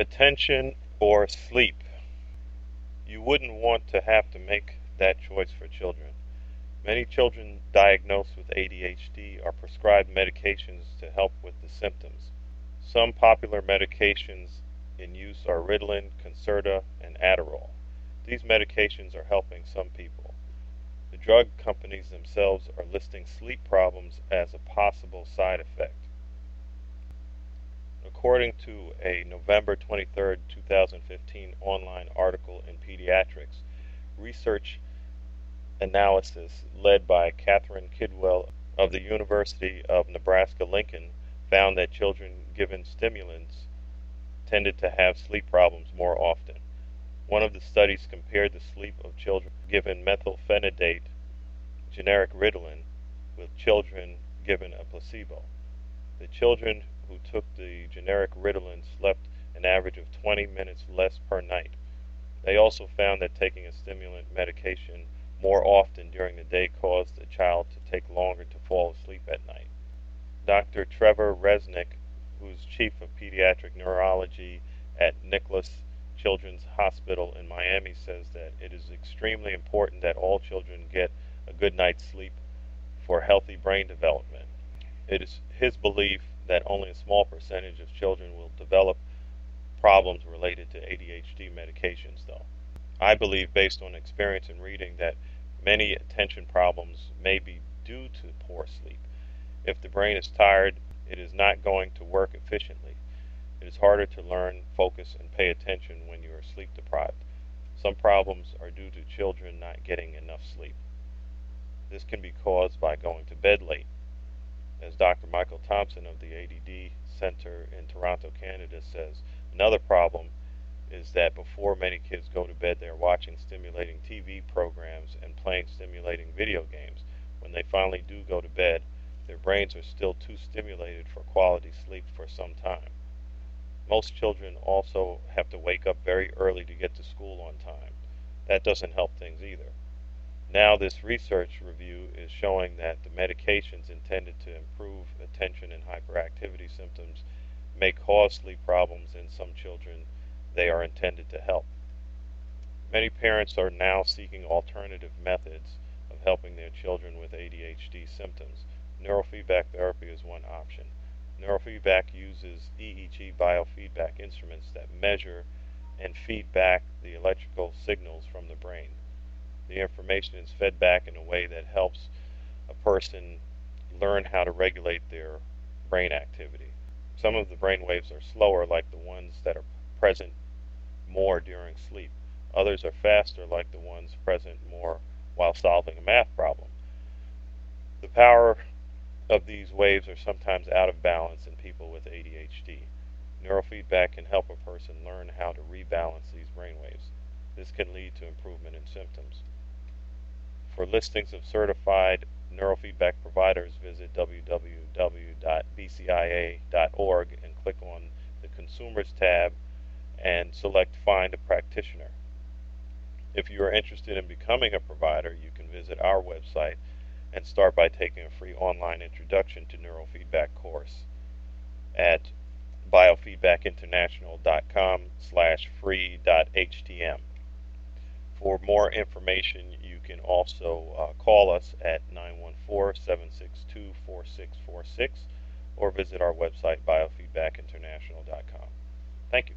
Attention or sleep. You wouldn't want to have to make that choice for children. Many children diagnosed with ADHD are prescribed medications to help with the symptoms. Some popular medications in use are Ritalin, Concerta, and Adderall. These medications are helping some people. The drug companies themselves are listing sleep problems as a possible side effect. According to a November 23, 2015 online article in Pediatrics, research analysis led by Katherine Kidwell of the University of Nebraska-Lincoln found that children given stimulants tended to have sleep problems more often. One of the studies compared the sleep of children given methylphenidate, generic Ritalin, with children given a placebo. The children who took the generic Ritalin slept an average of 20 minutes less per night. They also found that taking a stimulant medication more often during the day caused the child to take longer to fall asleep at night. Dr. Trevor Resnick, who's chief of pediatric neurology at Nicklaus Children's Hospital in Miami, says that it is extremely important that all children get a good night's sleep for healthy brain development. It is his belief that only a small percentage of children will develop problems related to ADHD medications, though. I believe, based on experience and reading, that many attention problems may be due to poor sleep. If the brain is tired, it is not going to work efficiently. It is harder to learn, focus, and pay attention when you are sleep deprived. Some problems are due to children not getting enough sleep. This can be caused by going to bed late, as Dr. Michael Thompson of the ADD Center in Toronto, Canada says, another problem is that before many kids go to bed, they're watching stimulating TV programs and playing stimulating video games. When they finally do go to bed, their brains are still too stimulated for quality sleep for some time. Most children also have to wake up very early to get to school on time. That doesn't help things either. Now, this research review is showing that the medications intended to improve attention and hyperactivity symptoms may cause sleep problems in some children they are intended to help. Many parents are now seeking alternative methods of helping their children with ADHD symptoms. Neurofeedback therapy is one option. Neurofeedback uses EEG biofeedback instruments that measure and feed back the electrical signals from the brain the information is fed back in a way that helps a person learn how to regulate their brain activity. Some of the brain waves are slower, like the ones that are present more during sleep. Others are faster, like the ones present more while solving a math problem. The power of these waves are sometimes out of balance in people with ADHD. Neurofeedback can help a person learn how to rebalance these brain waves. This can lead to improvement in symptoms. For listings of certified neurofeedback providers, visit www.bcia.org and click on the Consumers tab and select Find a Practitioner. If you are interested in becoming a provider, you can visit our website and start by taking a free online introduction to neurofeedback course at biofeedbackinternational.com slash free.htm. For more information, can also uh, call us at 914-762-4646 or visit our website biofeedbackinternational.com. Thank you.